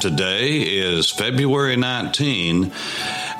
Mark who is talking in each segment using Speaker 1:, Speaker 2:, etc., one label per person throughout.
Speaker 1: Today is February 19,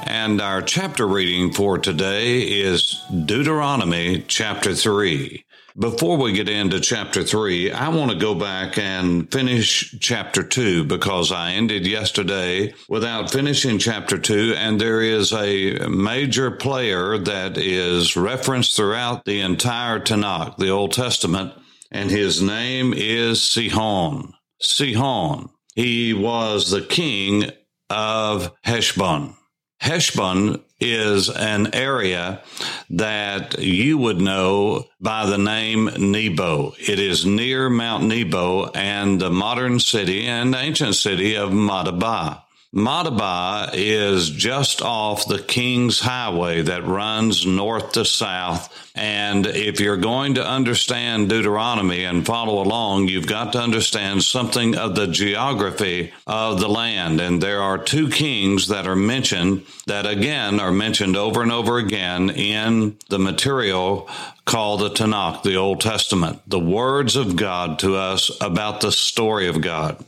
Speaker 1: and our chapter reading for today is Deuteronomy chapter 3. Before we get into chapter 3, I want to go back and finish chapter 2 because I ended yesterday without finishing chapter 2, and there is a major player that is referenced throughout the entire Tanakh, the Old Testament, and his name is Sihon. Sihon. He was the king of Heshbon. Heshbon is an area that you would know by the name Nebo. It is near Mount Nebo and the modern city and ancient city of Madaba. Madaba is just off the King's Highway that runs north to south. And if you're going to understand Deuteronomy and follow along, you've got to understand something of the geography of the land. And there are two kings that are mentioned that again are mentioned over and over again in the material called the Tanakh, the Old Testament, the words of God to us about the story of God.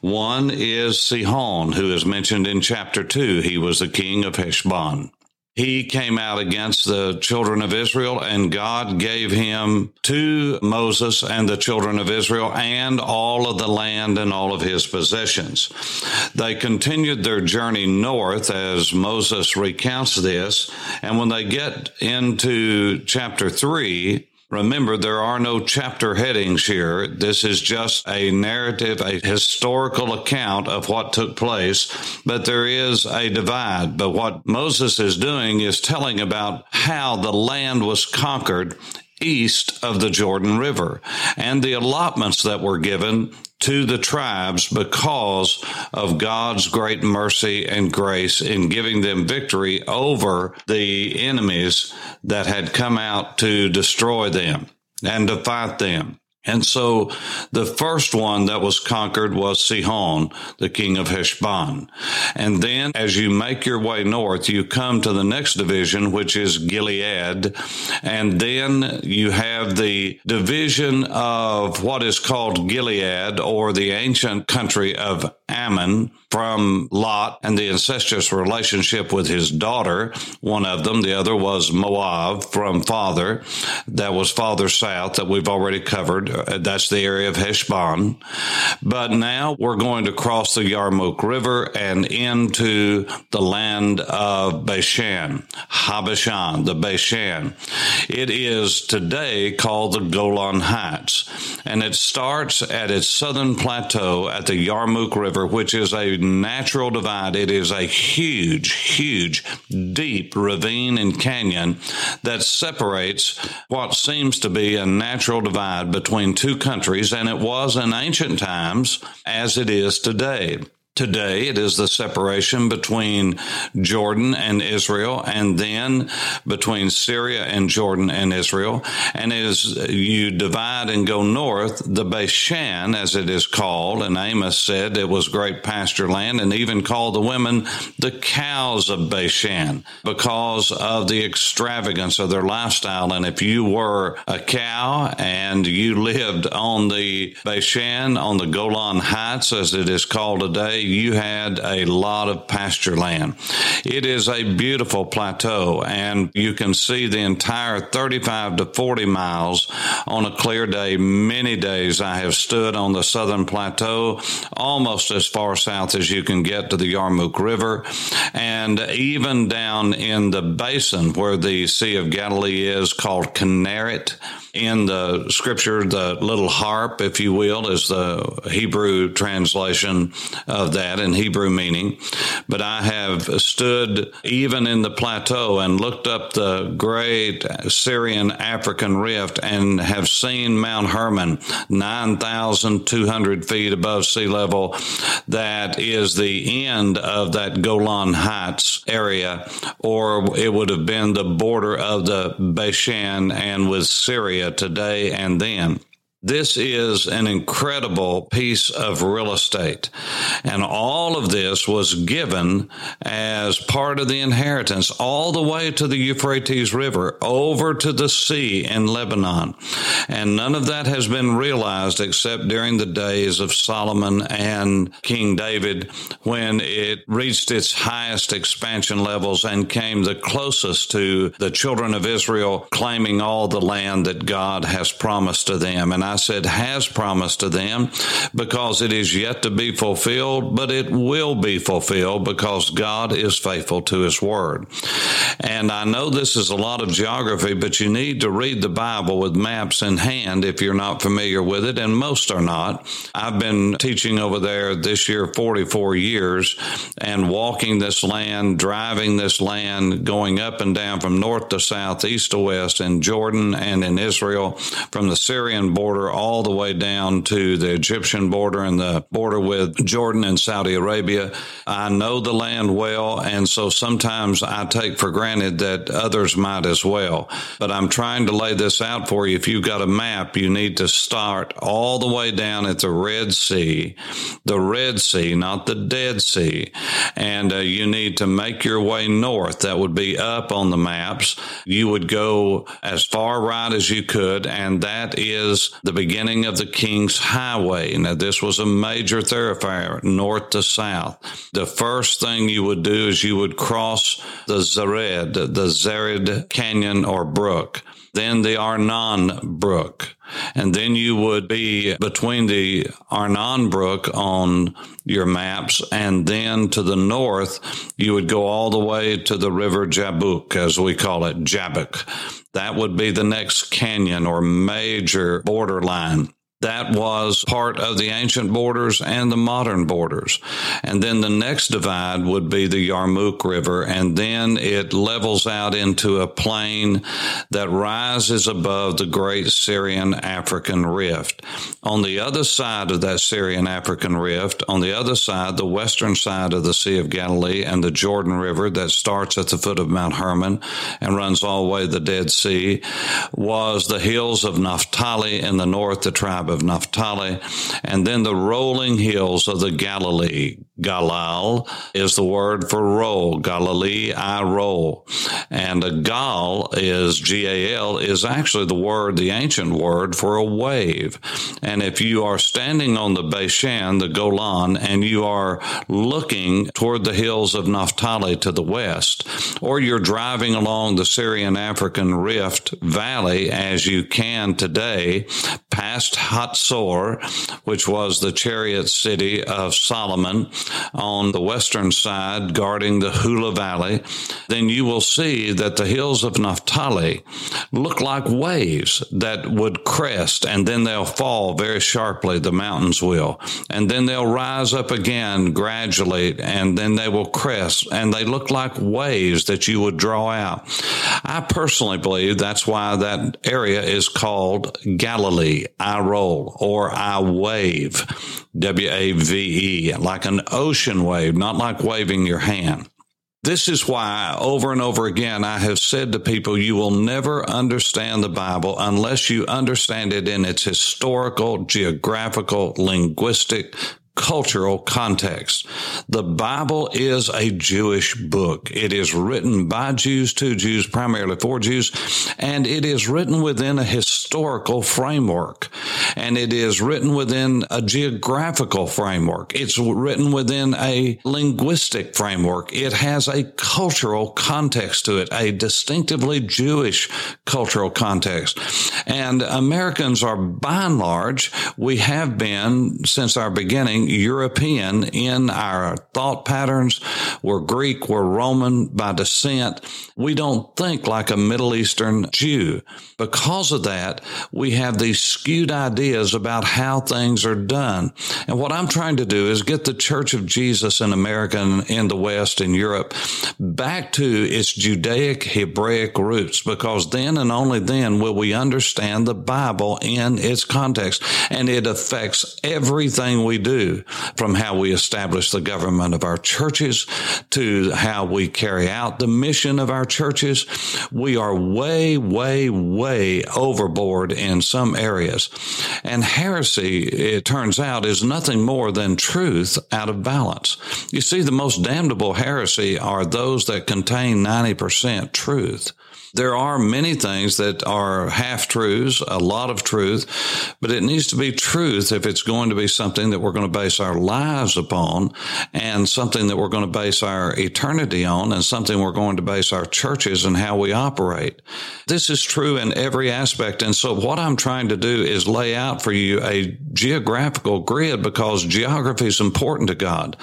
Speaker 1: One is Sihon, who is mentioned in chapter 2. He was the king of Heshbon he came out against the children of Israel, and God gave him to Moses and the children of Israel and all of the land and all of his possessions. They continued their journey north as Moses recounts this, and when they get into chapter 3, Remember, there are no chapter headings here. This is just a narrative, a historical account of what took place, but there is a divide. But what Moses is doing is telling about how the land was conquered east of the Jordan River and the allotments that were given to the tribes because of God's great mercy and grace in giving them victory over the enemies that had come out to destroy them and to fight them. And so the first one that was conquered was Sihon, the king of Heshbon. And then as you make your way north, you come to the next division, which is Gilead. And then you have the division of what is called Gilead or the ancient country of Ammon from Lot and the incestuous relationship with his daughter, one of them. The other was Moab from father. That was father south that we've already covered. Uh, that's the area of Heshbon. But now we're going to cross the Yarmouk River and into the land of Bashan, Habashan, the Bashan. It is today called the Golan Heights, and it starts at its southern plateau at the Yarmouk River, which is a natural divide. It is a huge, huge, deep ravine and canyon that separates what seems to be a natural divide between two countries, and it was in ancient times as it is today. Today, it is the separation between Jordan and Israel, and then between Syria and Jordan and Israel. And as you divide and go north, the Bashan, as it is called, and Amos said it was great pasture land, and even called the women the cows of Bashan because of the extravagance of their lifestyle. And if you were a cow and you lived on the Bashan, on the Golan Heights, as it is called today, you had a lot of pasture land. It is a beautiful plateau, and you can see the entire 35 to 40 miles on a clear day. Many days I have stood on the southern plateau, almost as far south as you can get to the Yarmouk River, and even down in the basin where the Sea of Galilee is called Kinneret in the scripture, the little harp, if you will, is the Hebrew translation of that in Hebrew meaning. But I have stood even in the plateau and looked up the great Syrian African rift and have seen Mount Hermon, 9,200 feet above sea level. That is the end of that Golan Heights area, or it would have been the border of the Bashan and with Syria today and then. This is an incredible piece of real estate. And all of this was given as part of the inheritance all the way to the Euphrates River, over to the sea in Lebanon. And none of that has been realized except during the days of Solomon and King David when it reached its highest expansion levels and came the closest to the children of Israel claiming all the land that God has promised to them. And I said has promised to them because it is yet to be fulfilled, but it will be fulfilled because God is faithful to his word. And I know this is a lot of geography, but you need to read the Bible with maps in hand if you're not familiar with it, and most are not. I've been teaching over there this year 44 years and walking this land, driving this land, going up and down from north to south, east to west in Jordan and in Israel, from the Syrian border all all the way down to the Egyptian border and the border with Jordan and Saudi Arabia. I know the land well, and so sometimes I take for granted that others might as well. But I'm trying to lay this out for you. If you've got a map, you need to start all the way down at the Red Sea, the Red Sea, not the Dead Sea. And uh, you need to make your way north. That would be up on the maps. You would go as far right as you could, and that is the beginning beginning of the King's Highway. Now, this was a major thoroughfare north to south. The first thing you would do is you would cross the Zared, the Zared Canyon or Brook, then the Arnon Brook. And then you would be between the Arnon Brook on your maps. And then to the north, you would go all the way to the river Jabbok, as we call it, Jabbok. That would be the next canyon or major borderline that was part of the ancient borders and the modern borders. And then the next divide would be the Yarmouk River, and then it levels out into a plain that rises above the great Syrian African rift. On the other side of that Syrian African rift, on the other side, the western side of the Sea of Galilee and the Jordan River that starts at the foot of Mount Hermon and runs all the way to the Dead Sea, was the hills of Naphtali in the north, the tribe of Naphtali, and then the rolling hills of the Galilee. Galal is the word for roll. Galilee, I roll. And a gal is G-A-L is actually the word, the ancient word for a wave. If you are standing on the Bashan, the Golan, and you are looking toward the hills of Naphtali to the west, or you're driving along the Syrian African Rift Valley as you can today, past Hatzor, which was the chariot city of Solomon on the western side guarding the Hula Valley, then you will see that the hills of Naphtali look like waves that would crest and then they'll fall very sharply, the mountains will. And then they'll rise up again gradually and then they will crest and they look like waves that you would draw out. I personally believe that's why that area is called Galilee. I roll or I wave. W A V E, like an ocean wave, not like waving your hand. This is why over and over again I have said to people, you will never understand the Bible unless you understand it in its historical, geographical, linguistic, cultural context. The Bible is a Jewish book. It is written by Jews to Jews, primarily for Jews, and it is written within a historical framework. And it is written within a geographical framework. It's written within a linguistic framework. It has a cultural context to it, a distinctively Jewish cultural context. And Americans are by and large, we have been since our beginning European in our thought patterns. We're Greek, we're Roman by descent. We don't think like a Middle Eastern Jew. Because of that, we have these skewed ideas about how things are done. And what I'm trying to do is get the Church of Jesus in America and in the West and Europe back to its Judaic Hebraic roots, because then and only then will we understand the Bible in its context. And it affects everything we do. from how we establish the government of our churches to how we carry out the mission of our churches. We are way, way, way overboard in some areas. And heresy, it turns out, is nothing more than truth out of balance. You see, the most damnable heresy are those that contain 90% truth. There are many things that are half truths, a lot of truth, but it needs to be truth if it's going to be something that we're going to base our lives upon and something that we're going to base our eternity on and something we're going to base our churches and how we operate. This is true in every aspect. And so what I'm trying to do is lay out for you a geographical grid because geography is important to God.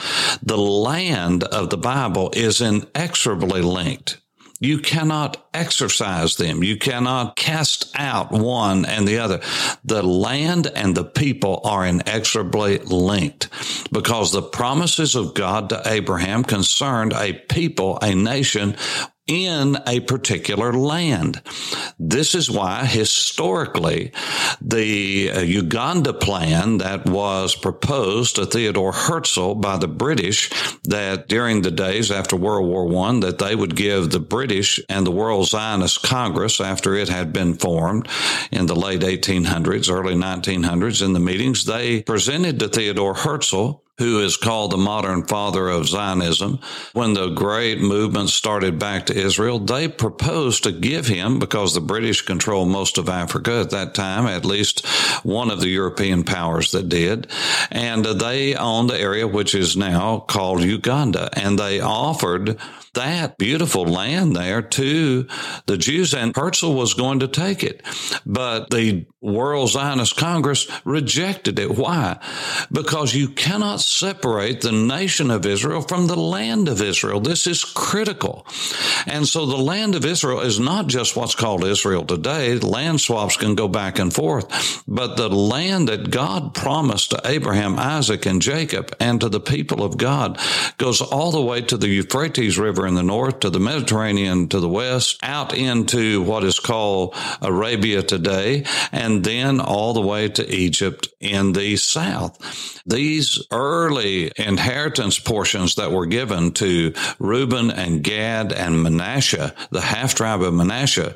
Speaker 1: The land of the Bible is inexorably linked you cannot exorcise them. You cannot cast out one and the other. The land and the people are inexorably linked because the promises of God to Abraham concerned a people, a nation in a particular land. This is why historically the Uganda plan that was proposed to Theodore Herzl by the British that during the days after World War I that they would give the British and the World Zionist Congress after it had been formed in the late 1800s, early 1900s in the meetings, they presented to Theodore Herzl who is called the modern father of Zionism, when the great movement started back to Israel, they proposed to give him, because the British controlled most of Africa at that time, at least one of the European powers that did, and they owned the area which is now called Uganda, and they offered that beautiful land there to the Jews, and Herzl was going to take it. But the World Zionist Congress rejected it. Why? Because you cannot separate the nation of Israel from the land of Israel. This is critical. And so the land of Israel is not just what's called Israel today. Land swaps can go back and forth, but the land that God promised to Abraham, Isaac, and Jacob and to the people of God goes all the way to the Euphrates River in the north to the Mediterranean to the west, out into what is called Arabia today, and then all the way to Egypt in the south. These early inheritance portions that were given to Reuben and Gad and Manasseh, the half tribe of Manasseh.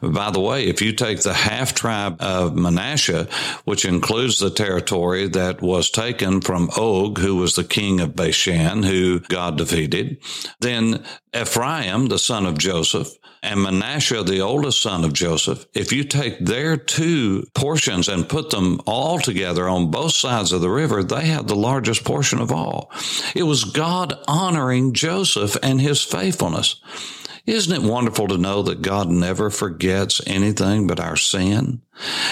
Speaker 1: By the way, if you take the half tribe of Manasseh, which includes the territory that was taken from Og, who was the king of Bashan, who God defeated, then Ephraim, the son of Joseph, and Manasseh, the oldest son of Joseph, if you take their two portions and put them all together on both sides of the river, they have the largest portion of all. It was God honoring Joseph and his faithfulness. Isn't it wonderful to know that God never forgets anything but our sin?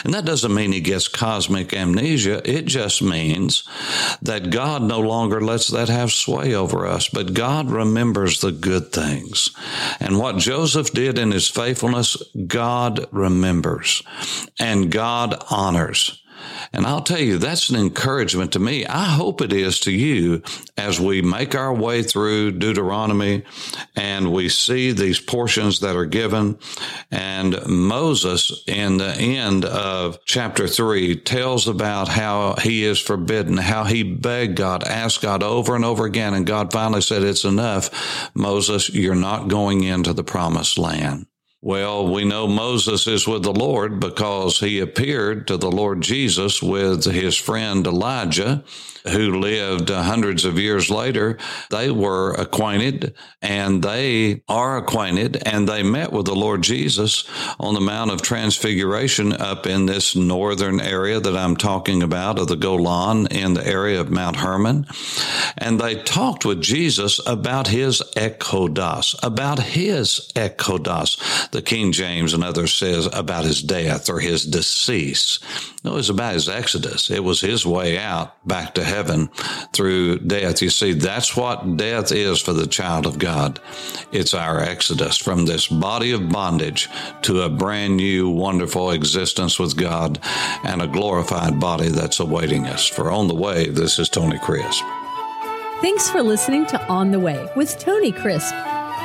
Speaker 1: And that doesn't mean he gets cosmic amnesia. It just means that God no longer lets that have sway over us, but God remembers the good things. And what Joseph did in his faithfulness, God remembers and God honors. And I'll tell you, that's an encouragement to me. I hope it is to you as we make our way through Deuteronomy and we see these portions that are given. And Moses, in the end of chapter three, tells about how he is forbidden, how he begged God, asked God over and over again. And God finally said, It's enough. Moses, you're not going into the promised land. Well, we know Moses is with the Lord because he appeared to the Lord Jesus with his friend Elijah who lived hundreds of years later, they were acquainted and they are acquainted and they met with the Lord Jesus on the Mount of Transfiguration up in this northern area that I'm talking about of the Golan in the area of Mount Hermon. And they talked with Jesus about his exodus, about his exodus. The King James and others says about his death or his decease. No, it was about his exodus. It was his way out back to heaven through death. You see, that's what death is for the child of God. It's our exodus from this body of bondage to a brand new, wonderful existence with God and a glorified body that's awaiting us. For On the Way, this is Tony Crisp.
Speaker 2: Thanks for listening to On the Way with Tony Crisp.